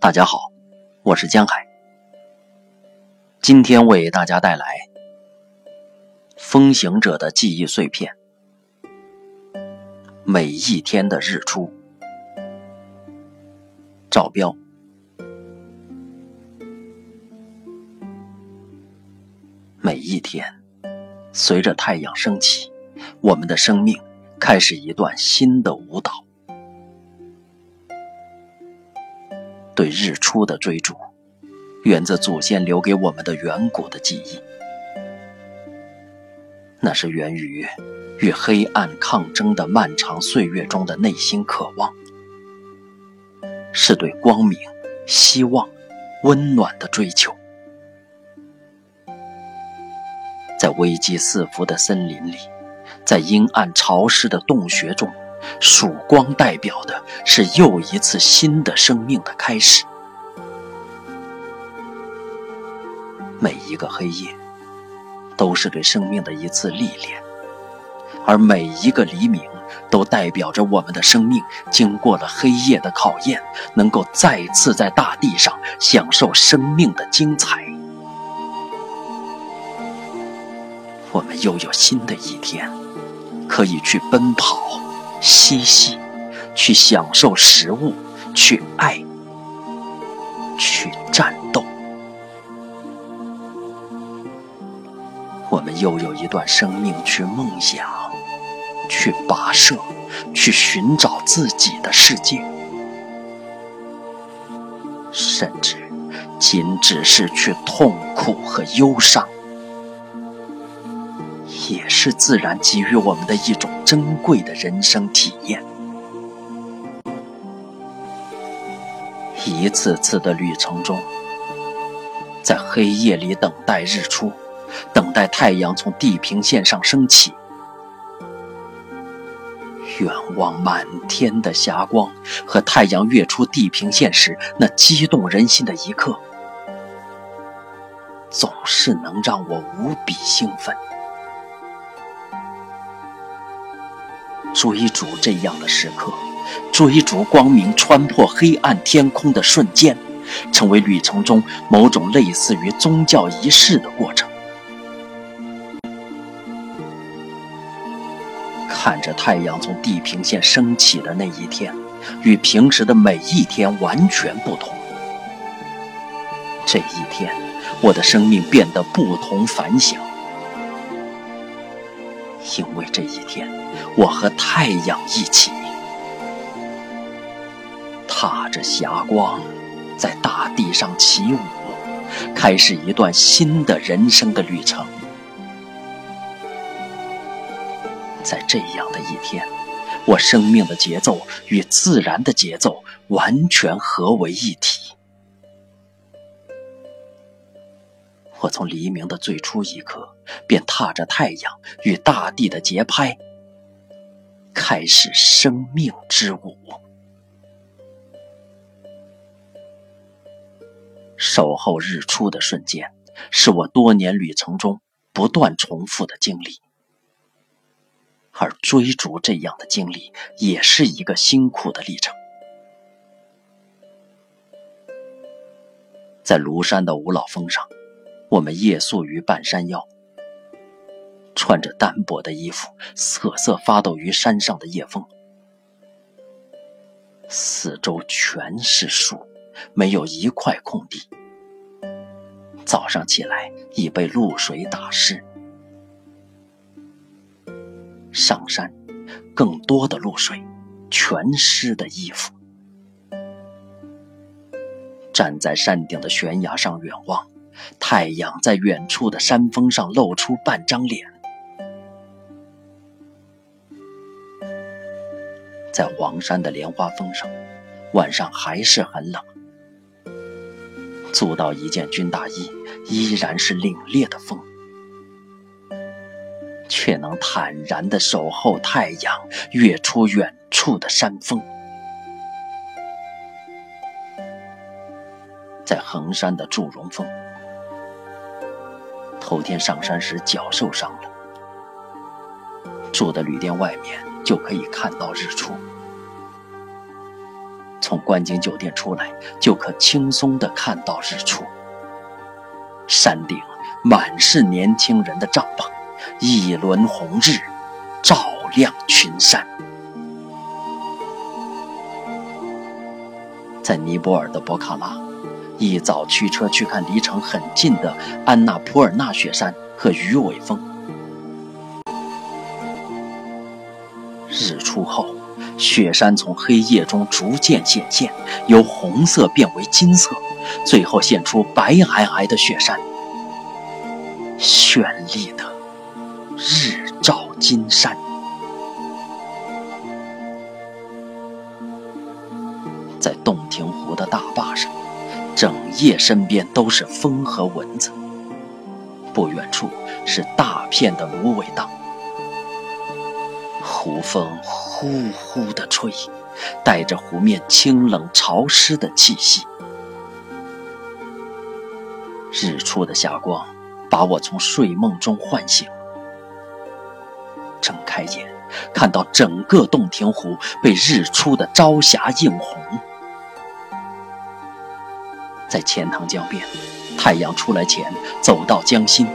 大家好，我是江海。今天为大家带来《风行者的记忆碎片》。每一天的日出，照标。每一天，随着太阳升起，我们的生命开始一段新的舞蹈。对日出的追逐，源自祖先留给我们的远古的记忆。那是源于与黑暗抗争的漫长岁月中的内心渴望，是对光明、希望、温暖的追求。在危机四伏的森林里，在阴暗潮湿的洞穴中。曙光代表的是又一次新的生命的开始。每一个黑夜，都是对生命的一次历练，而每一个黎明，都代表着我们的生命经过了黑夜的考验，能够再次在大地上享受生命的精彩。我们又有新的一天，可以去奔跑。嬉戏，去享受食物，去爱，去战斗。我们又有一段生命去梦想，去跋涉，去寻找自己的世界，甚至仅只是去痛苦和忧伤。也是自然给予我们的一种珍贵的人生体验。一次次的旅程中，在黑夜里等待日出，等待太阳从地平线上升起，远望满天的霞光和太阳跃出地平线时那激动人心的一刻，总是能让我无比兴奋。追逐这样的时刻，追逐光明穿破黑暗天空的瞬间，成为旅程中某种类似于宗教仪式的过程。看着太阳从地平线升起的那一天，与平时的每一天完全不同。这一天，我的生命变得不同凡响。因为这一天，我和太阳一起，踏着霞光，在大地上起舞，开始一段新的人生的旅程。在这样的一天，我生命的节奏与自然的节奏完全合为一体。我从黎明的最初一刻，便踏着太阳与大地的节拍，开始生命之舞。守候日出的瞬间，是我多年旅程中不断重复的经历，而追逐这样的经历，也是一个辛苦的历程。在庐山的五老峰上。我们夜宿于半山腰，穿着单薄的衣服，瑟瑟发抖于山上的夜风。四周全是树，没有一块空地。早上起来已被露水打湿，上山更多的露水，全湿的衣服。站在山顶的悬崖上远望。太阳在远处的山峰上露出半张脸，在黄山的莲花峰上，晚上还是很冷。租到一件军大衣，依然是凛冽的风，却能坦然地守候太阳跃出远处的山峰。在衡山的祝融峰。头天上山时脚受伤了，住的旅店外面就可以看到日出。从观景酒店出来，就可轻松地看到日出。山顶满是年轻人的帐篷，一轮红日照亮群山。在尼泊尔的博卡拉，一早驱车去看离城很近的安纳普尔纳雪山和鱼尾峰。日出后，雪山从黑夜中逐渐显现，由红色变为金色，最后现出白皑皑的雪山，绚丽的日照金山。在洞庭湖的大坝上，整夜身边都是风和蚊子。不远处是大片的芦苇荡。湖风呼呼地吹，带着湖面清冷潮湿的气息。日出的霞光把我从睡梦中唤醒，睁开眼，看到整个洞庭湖被日出的朝霞映红。在钱塘江边，太阳出来前走到江心。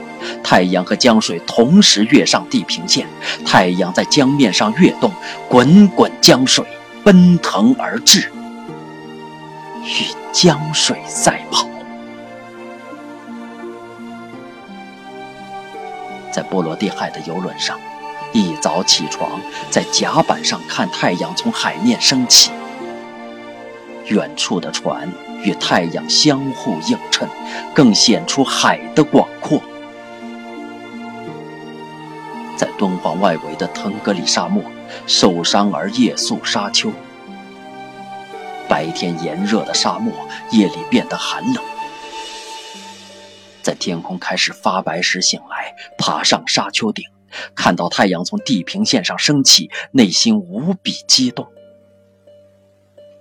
太阳和江水同时跃上地平线，太阳在江面上跃动，滚滚江水奔腾而至，与江水赛跑。在波罗的海的游轮上，一早起床，在甲板上看太阳从海面升起，远处的船与太阳相互映衬，更显出海的广阔。在敦煌外围的腾格里沙漠，受伤而夜宿沙丘。白天炎热的沙漠，夜里变得寒冷。在天空开始发白时醒来，爬上沙丘顶，看到太阳从地平线上升起，内心无比激动，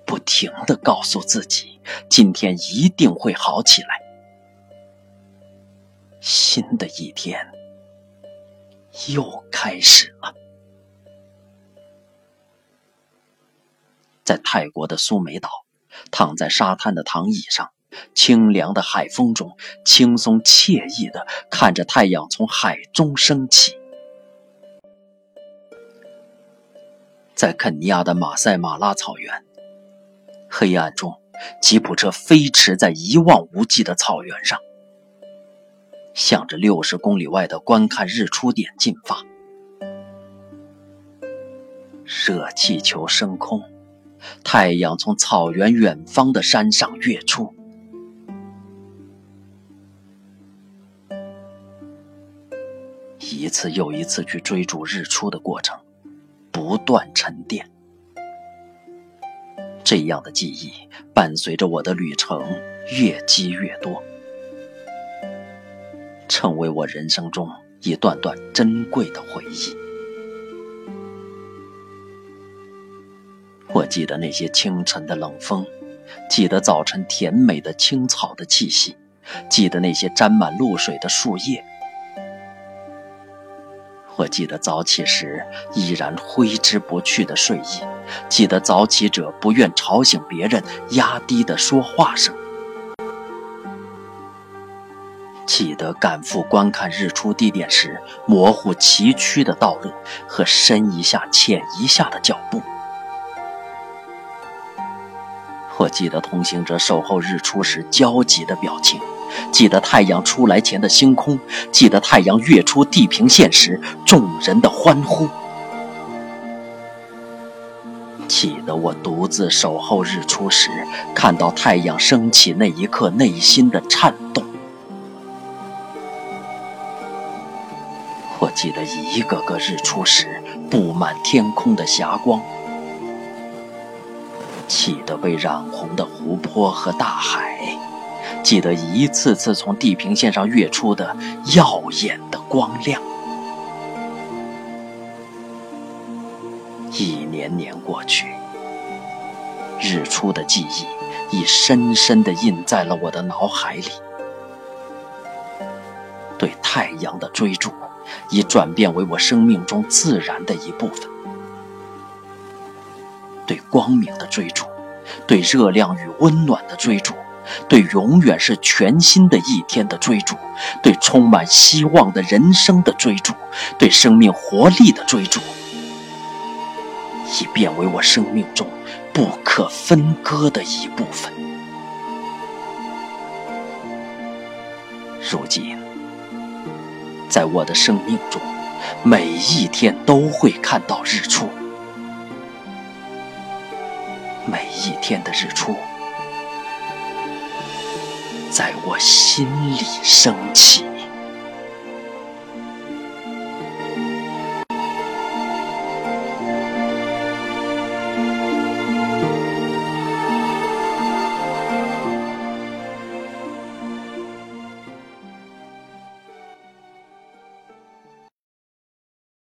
不停地告诉自己，今天一定会好起来。新的一天。又开始了。在泰国的苏梅岛，躺在沙滩的躺椅上，清凉的海风中，轻松惬意的看着太阳从海中升起。在肯尼亚的马赛马拉草原，黑暗中，吉普车飞驰在一望无际的草原上。向着六十公里外的观看日出点进发。热气球升空，太阳从草原远方的山上跃出。一次又一次去追逐日出的过程，不断沉淀。这样的记忆伴随着我的旅程越积越多。成为我人生中一段段珍贵的回忆。我记得那些清晨的冷风，记得早晨甜美的青草的气息，记得那些沾满露水的树叶。我记得早起时依然挥之不去的睡意，记得早起者不愿吵醒别人压低的说话声。记得赶赴观看日出地点时，模糊崎岖的道路和深一下浅一下的脚步。我记得同行者守候日出时焦急的表情，记得太阳出来前的星空，记得太阳跃出地平线时众人的欢呼，记得我独自守候日出时看到太阳升起那一刻内心的颤动。我记得一个个日出时布满天空的霞光，记得被染红的湖泊和大海，记得一次次从地平线上跃出的耀眼的光亮。年年过去，日出的记忆已深深地印在了我的脑海里，对太阳的追逐。已转变为我生命中自然的一部分。对光明的追逐，对热量与温暖的追逐，对永远是全新的一天的追逐，对充满希望的人生的追逐，对生命活力的追逐，已变为我生命中不可分割的一部分。如今，在我的生命中，每一天都会看到日出。每一天的日出，在我心里升起。